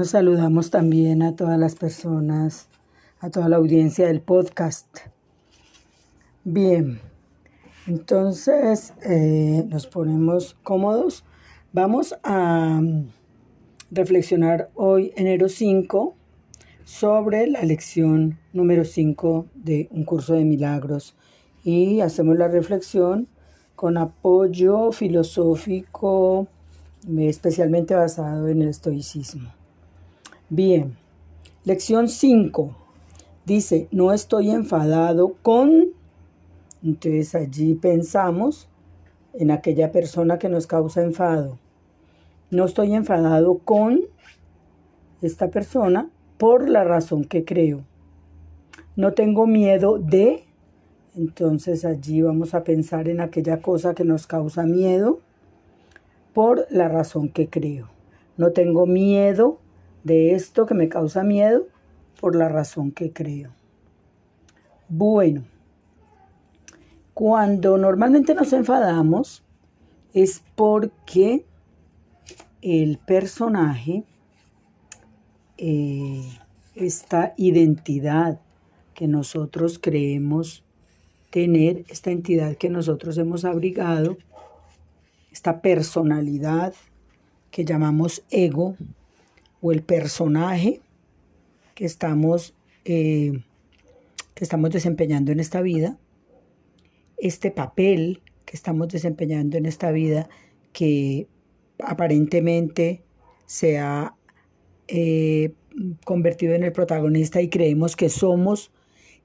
Bueno, saludamos también a todas las personas, a toda la audiencia del podcast. Bien, entonces eh, nos ponemos cómodos. Vamos a mm, reflexionar hoy, enero 5, sobre la lección número 5 de un curso de milagros. Y hacemos la reflexión con apoyo filosófico, especialmente basado en el estoicismo. Bien, lección 5. Dice, no estoy enfadado con... Entonces allí pensamos en aquella persona que nos causa enfado. No estoy enfadado con esta persona por la razón que creo. No tengo miedo de... Entonces allí vamos a pensar en aquella cosa que nos causa miedo por la razón que creo. No tengo miedo de esto que me causa miedo por la razón que creo. Bueno, cuando normalmente nos enfadamos es porque el personaje, eh, esta identidad que nosotros creemos tener, esta entidad que nosotros hemos abrigado, esta personalidad que llamamos ego, o el personaje que estamos, eh, que estamos desempeñando en esta vida, este papel que estamos desempeñando en esta vida que aparentemente se ha eh, convertido en el protagonista y creemos que somos,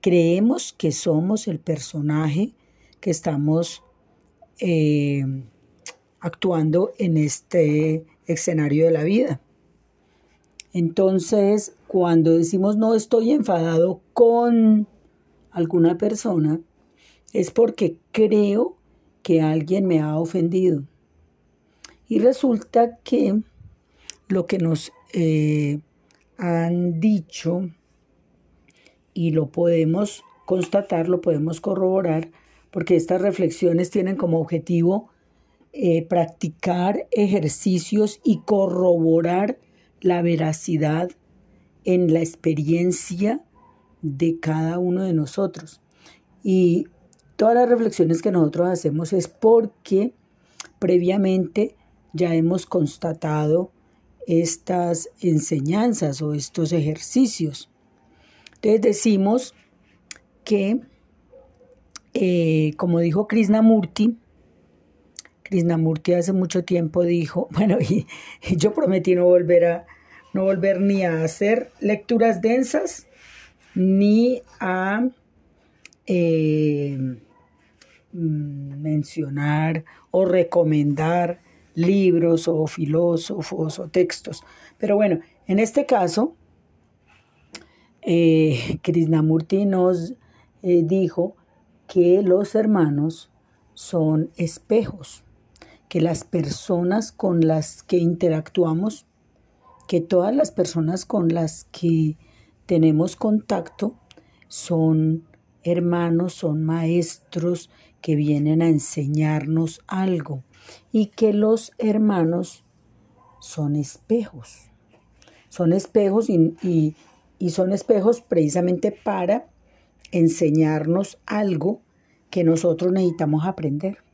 creemos que somos el personaje que estamos eh, actuando en este escenario de la vida. Entonces, cuando decimos no estoy enfadado con alguna persona, es porque creo que alguien me ha ofendido. Y resulta que lo que nos eh, han dicho, y lo podemos constatar, lo podemos corroborar, porque estas reflexiones tienen como objetivo eh, practicar ejercicios y corroborar la veracidad en la experiencia de cada uno de nosotros. Y todas las reflexiones que nosotros hacemos es porque previamente ya hemos constatado estas enseñanzas o estos ejercicios. Entonces decimos que, eh, como dijo Krishnamurti, Krishnamurti hace mucho tiempo dijo, bueno, y yo prometí no volver a, no volver ni a hacer lecturas densas, ni a eh, mm, mencionar o recomendar libros o filósofos o textos. Pero bueno, en este caso, eh, Krishnamurti nos eh, dijo que los hermanos son espejos, que las personas con las que interactuamos que todas las personas con las que tenemos contacto son hermanos, son maestros que vienen a enseñarnos algo y que los hermanos son espejos. Son espejos y, son espejos precisamente para enseñarnos algo que nosotros necesitamos aprender.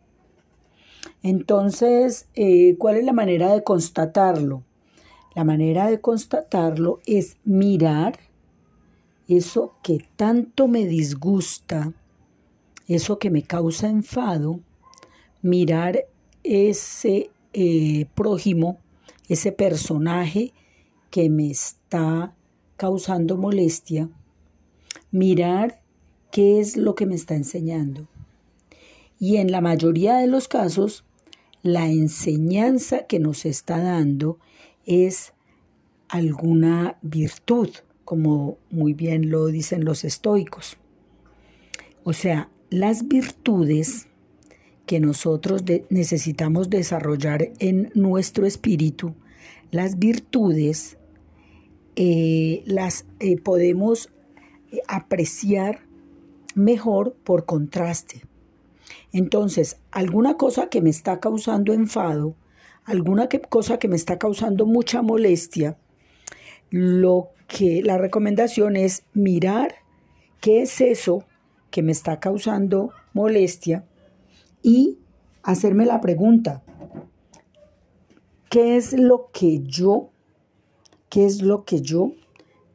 Entonces, eh, ¿cuál es la manera de constatarlo? La manera de constatarlo es mirar eso que tanto me disgusta, eso que me causa enfado, mirar ese eh, prójimo, ese personaje que me está causando molestia, mirar qué es lo que me está enseñando. Y en la mayoría de los casos, la enseñanza que nos está dando es alguna virtud, como muy bien lo dicen los estoicos. O sea, las virtudes que nosotros necesitamos desarrollar en nuestro espíritu, las virtudes eh, las eh, podemos eh, apreciar mejor por contraste. Entonces, alguna cosa que me está causando enfado, alguna cosa que me está causando mucha molestia, lo que la recomendación es mirar qué es eso que me está causando molestia y hacerme la pregunta, ¿qué es lo que yo, qué es lo que yo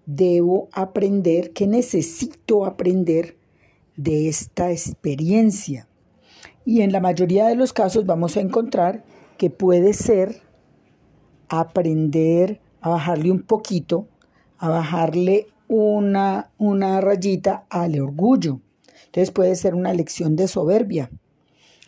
debo aprender, qué necesito aprender de esta experiencia? Y en la mayoría de los casos vamos a encontrar que puede ser aprender a bajarle un poquito, a bajarle una, una rayita al orgullo. Entonces puede ser una lección de soberbia,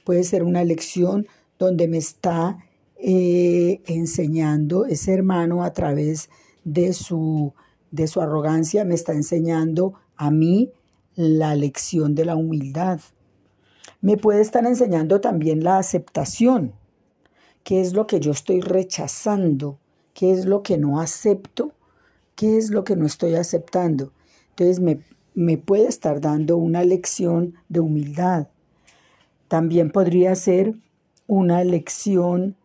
puede ser una lección donde me está eh, enseñando ese hermano a través de su, de su arrogancia, me está enseñando a mí la lección de la humildad. Me puede estar enseñando también la aceptación, qué es lo que yo estoy rechazando, qué es lo que no acepto, qué es lo que no estoy aceptando. Entonces me, me puede estar dando una lección de humildad. También podría ser una lección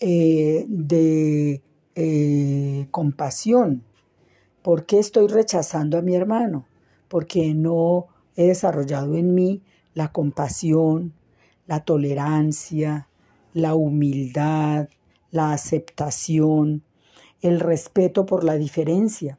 eh, de eh, compasión. ¿Por qué estoy rechazando a mi hermano? Porque no he desarrollado en mí la compasión, la tolerancia, la humildad, la aceptación, el respeto por la diferencia.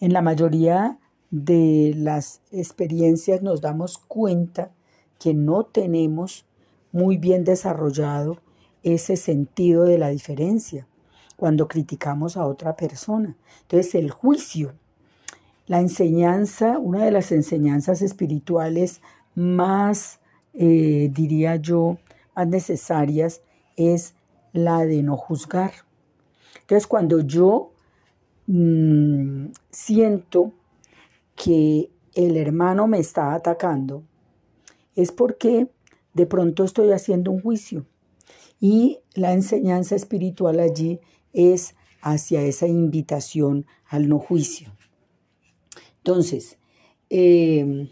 En la mayoría de las experiencias nos damos cuenta que no tenemos muy bien desarrollado ese sentido de la diferencia cuando criticamos a otra persona. Entonces el juicio, la enseñanza, una de las enseñanzas espirituales más, eh, diría yo, más necesarias es la de no juzgar. Entonces cuando yo mm, siento que el hermano me está atacando, es porque de pronto estoy haciendo un juicio. Y la enseñanza espiritual allí es hacia esa invitación al no juicio. Entonces, eh,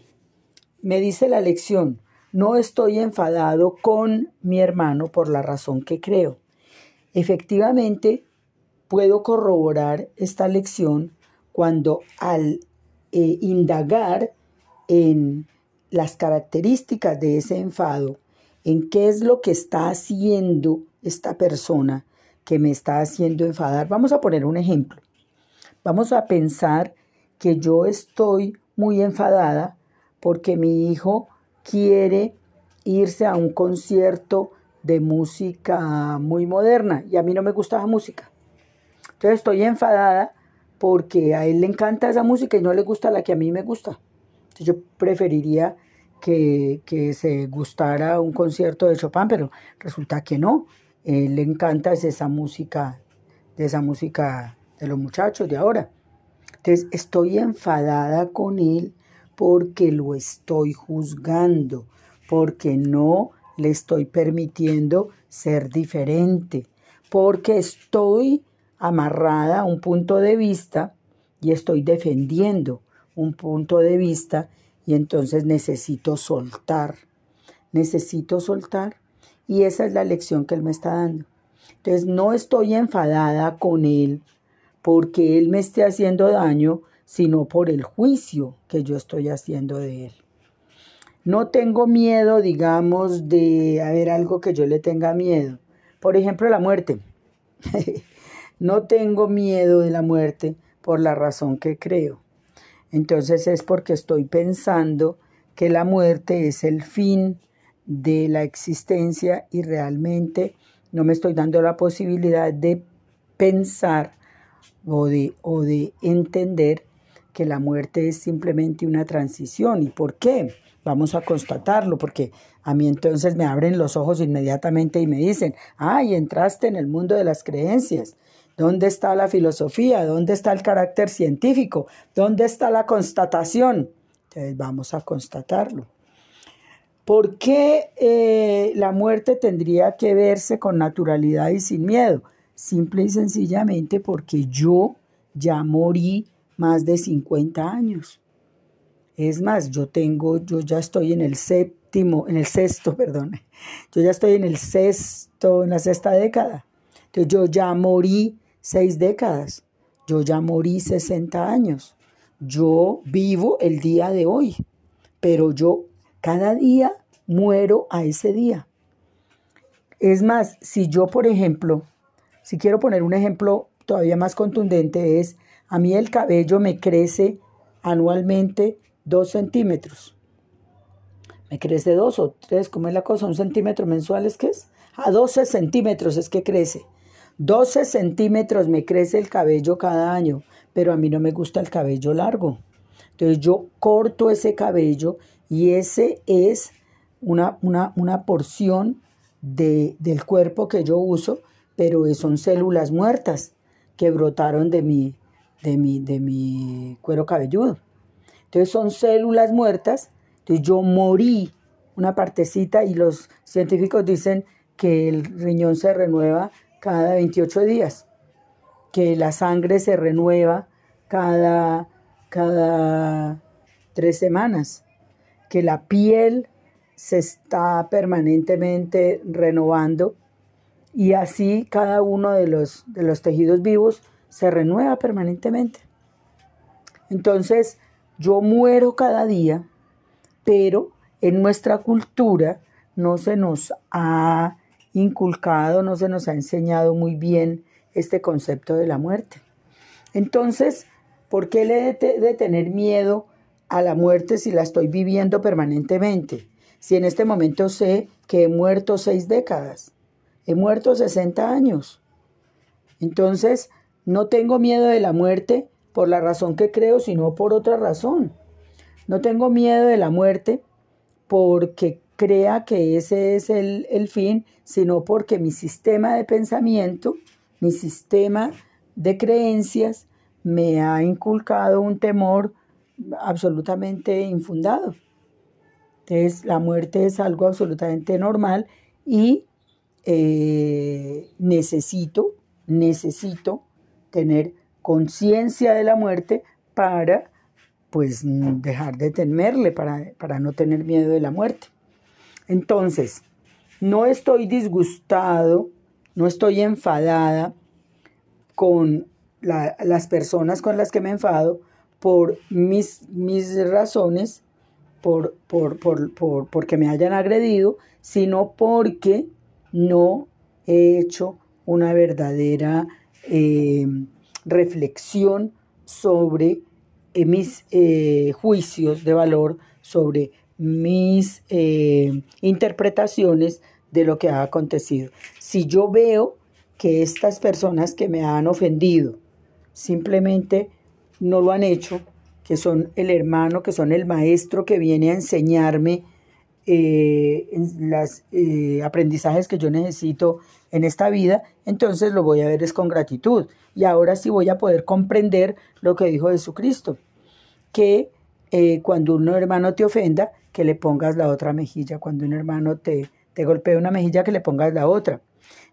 me dice la lección, no estoy enfadado con mi hermano por la razón que creo. Efectivamente, puedo corroborar esta lección cuando al eh, indagar en las características de ese enfado, en qué es lo que está haciendo esta persona que me está haciendo enfadar. Vamos a poner un ejemplo. Vamos a pensar que yo estoy muy enfadada porque mi hijo quiere irse a un concierto de música muy moderna y a mí no me gusta la música. Entonces estoy enfadada porque a él le encanta esa música y no le gusta la que a mí me gusta. Entonces yo preferiría que, que se gustara un concierto de Chopin, pero resulta que no le encanta esa música, de esa música de los muchachos de ahora. Entonces estoy enfadada con él porque lo estoy juzgando, porque no le estoy permitiendo ser diferente, porque estoy amarrada a un punto de vista y estoy defendiendo un punto de vista y entonces necesito soltar. Necesito soltar y esa es la lección que Él me está dando. Entonces no estoy enfadada con Él porque Él me esté haciendo daño, sino por el juicio que yo estoy haciendo de Él. No tengo miedo, digamos, de haber algo que yo le tenga miedo. Por ejemplo, la muerte. no tengo miedo de la muerte por la razón que creo. Entonces es porque estoy pensando que la muerte es el fin de la existencia y realmente no me estoy dando la posibilidad de pensar o de, o de entender que la muerte es simplemente una transición. ¿Y por qué? Vamos a constatarlo, porque a mí entonces me abren los ojos inmediatamente y me dicen, ay, entraste en el mundo de las creencias. ¿Dónde está la filosofía? ¿Dónde está el carácter científico? ¿Dónde está la constatación? Entonces vamos a constatarlo. ¿Por qué eh, la muerte tendría que verse con naturalidad y sin miedo? Simple y sencillamente porque yo ya morí más de 50 años. Es más, yo tengo, yo ya estoy en el séptimo, en el sexto, perdón. Yo ya estoy en el sexto, en la sexta década. Entonces yo ya morí seis décadas. Yo ya morí 60 años. Yo vivo el día de hoy, pero yo cada día muero a ese día. Es más, si yo, por ejemplo, si quiero poner un ejemplo todavía más contundente, es a mí el cabello me crece anualmente dos centímetros. Me crece dos o tres, ¿cómo es la cosa? ¿Un centímetro mensual es que es? A 12 centímetros es que crece. 12 centímetros me crece el cabello cada año, pero a mí no me gusta el cabello largo. Entonces yo corto ese cabello y ese es una, una, porción de, del cuerpo que yo uso, pero son células muertas que brotaron de mi, de mi, de mi cuero cabelludo. Entonces son células muertas. Entonces yo morí una partecita y los científicos dicen que el riñón se renueva cada 28 días, que la sangre se renueva cada, cada tres semanas, que la piel se está permanentemente renovando y así cada uno de los, de los tejidos vivos se renueva permanentemente. Entonces, yo muero cada día, pero en nuestra cultura no se nos ha inculcado, no se nos ha enseñado muy bien este concepto de la muerte. Entonces, ¿por qué le he de tener miedo a la muerte si la estoy viviendo permanentemente? Si en este momento sé que he muerto seis décadas, he muerto 60 años. Entonces, no tengo miedo de la muerte por la razón que creo, sino por otra razón. No tengo miedo de la muerte porque crea que ese es el, el fin, sino porque mi sistema de pensamiento, mi sistema de creencias me ha inculcado un temor absolutamente infundado. Entonces, la muerte es algo absolutamente normal y eh, necesito, necesito tener conciencia de la muerte para pues dejar de temerle, para, para no tener miedo de la muerte. Entonces, no estoy disgustado, no estoy enfadada con las personas con las que me enfado por mis, mis razones, por, por, por, porque me hayan agredido, sino porque no he hecho una verdadera eh, reflexión sobre eh, mis eh, juicios de valor, sobre mis interpretaciones de lo que ha acontecido. Si yo veo que estas personas que me han ofendido simplemente no lo han hecho, que son el hermano, que son el maestro que viene a enseñarme eh, los eh, aprendizajes que yo necesito en esta vida, entonces lo voy a ver es con gratitud. Y ahora sí voy a poder comprender lo que dijo Jesucristo, que eh, cuando un hermano te ofenda, que le pongas la otra mejilla, cuando un hermano te, te golpea una mejilla, que le pongas la otra.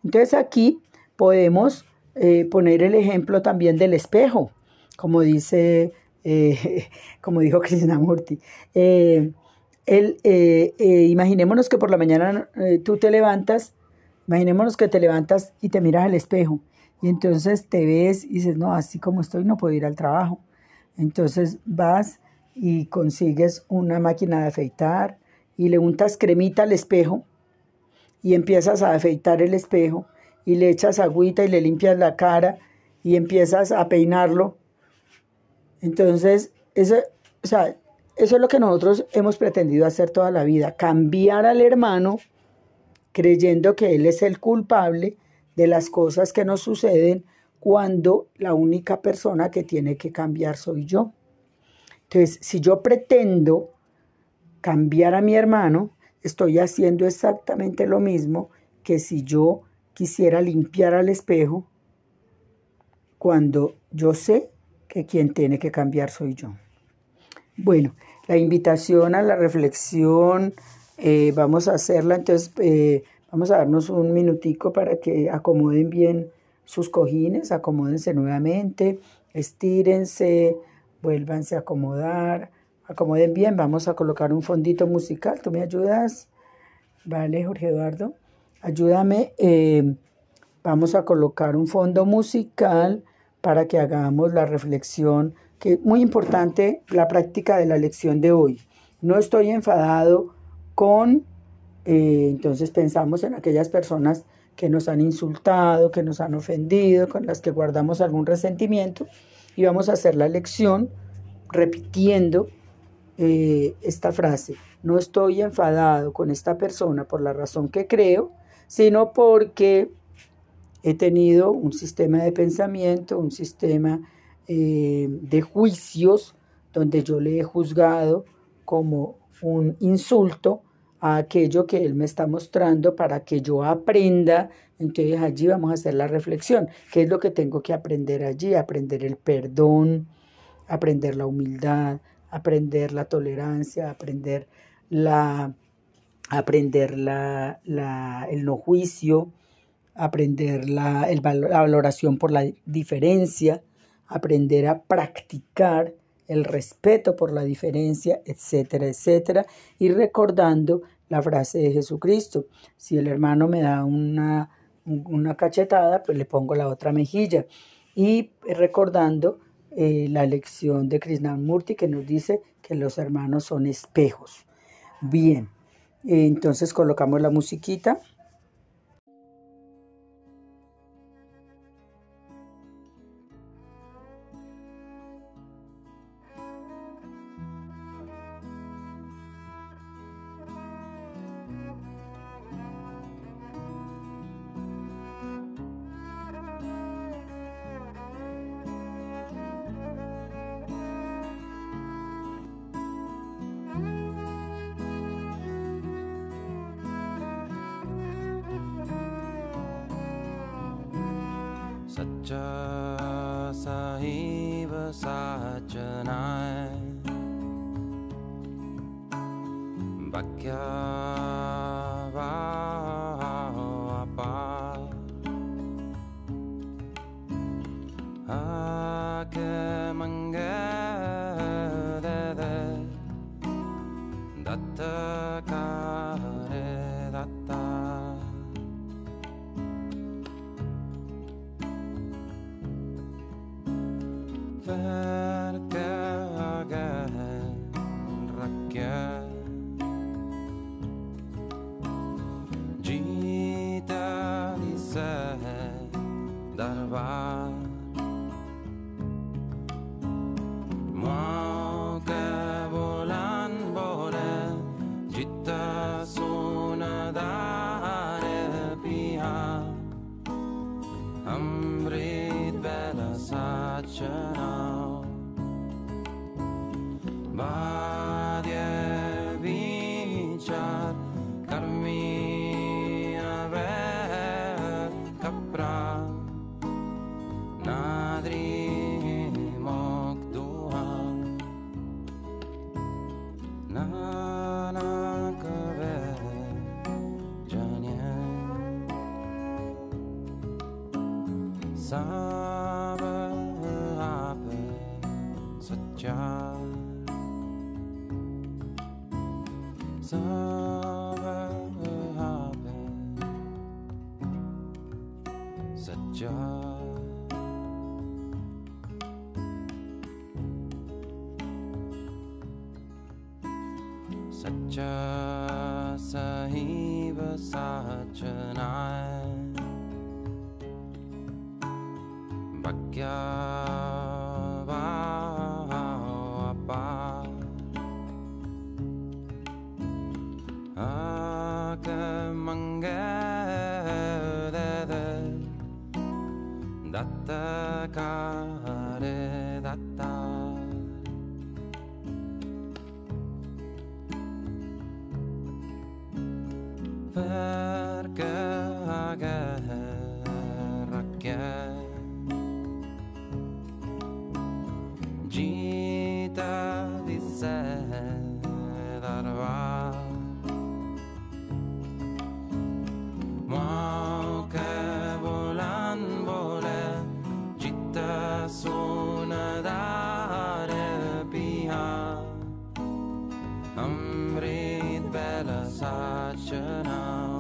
Entonces aquí podemos eh, poner el ejemplo también del espejo, como dice, como dijo Krishnamurti. El, imaginémonos que por la mañana tú te levantas, imaginémonos que te levantas y te miras al espejo y entonces te ves y dices, no, así como estoy no puedo ir al trabajo. Entonces vas y consigues una máquina de afeitar y le untas cremita al espejo y empiezas a afeitar el espejo y le echas agüita y le limpias la cara y empiezas a peinarlo. Entonces, eso, o sea, eso es lo que nosotros hemos pretendido hacer toda la vida, cambiar al hermano creyendo que él es el culpable de las cosas que nos suceden cuando la única persona que tiene que cambiar soy yo. Entonces, si yo pretendo cambiar a mi hermano, estoy haciendo exactamente lo mismo que si yo quisiera limpiar al espejo cuando yo sé que quien tiene que cambiar soy yo. Bueno, la invitación a la reflexión, eh, vamos a hacerla, entonces eh, vamos a darnos un minutico para que acomoden bien sus cojines, acomódense nuevamente, estírense, vuélvanse a acomodar, acomoden bien, vamos a colocar un fondito musical, ¿tú me ayudas? Vale, Jorge Eduardo ayúdame, eh, vamos a colocar un fondo musical para que hagamos la reflexión, que muy importante la práctica de la lección de hoy. No estoy enfadado con, eh, entonces pensamos en aquellas personas que nos han insultado, que nos han ofendido, con las que guardamos algún resentimiento, y vamos a hacer la lección repitiendo eh, esta frase. No estoy enfadado con esta persona por la razón que creo, sino porque he tenido un sistema de pensamiento, un sistema eh, de juicios donde yo le he juzgado como un insulto a aquello que él me está mostrando para que yo aprenda. Entonces allí vamos a hacer la reflexión. ¿Qué es lo que tengo que aprender allí? Aprender el perdón, aprender la humildad, aprender la tolerancia, aprender la aprender la, el no juicio, aprender la, la valoración por la diferencia, aprender a practicar el respeto por la diferencia, etcétera, etcétera, y recordando la frase de Jesucristo, si el hermano me da una, una cachetada, pues le pongo la otra mejilla, y recordando eh, la lección de Krishnamurti que nos dice que los hermanos son espejos. Bien, entonces colocamos la musiquita. back out. God. Velasachana.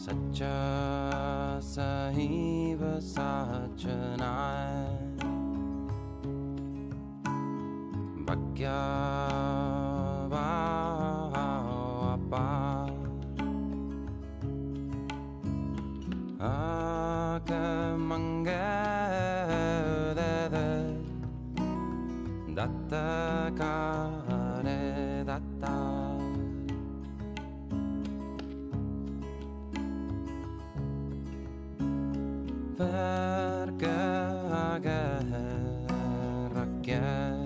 सच्चा सही साचनाय verga, verga, verga.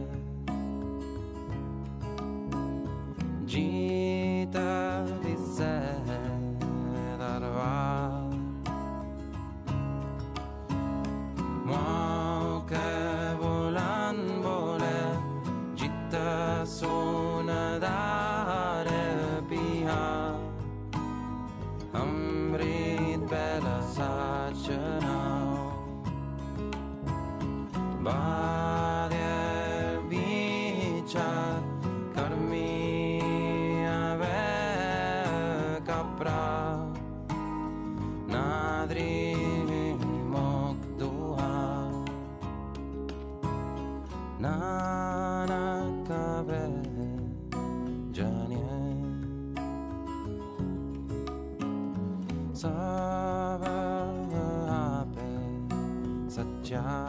sabe saja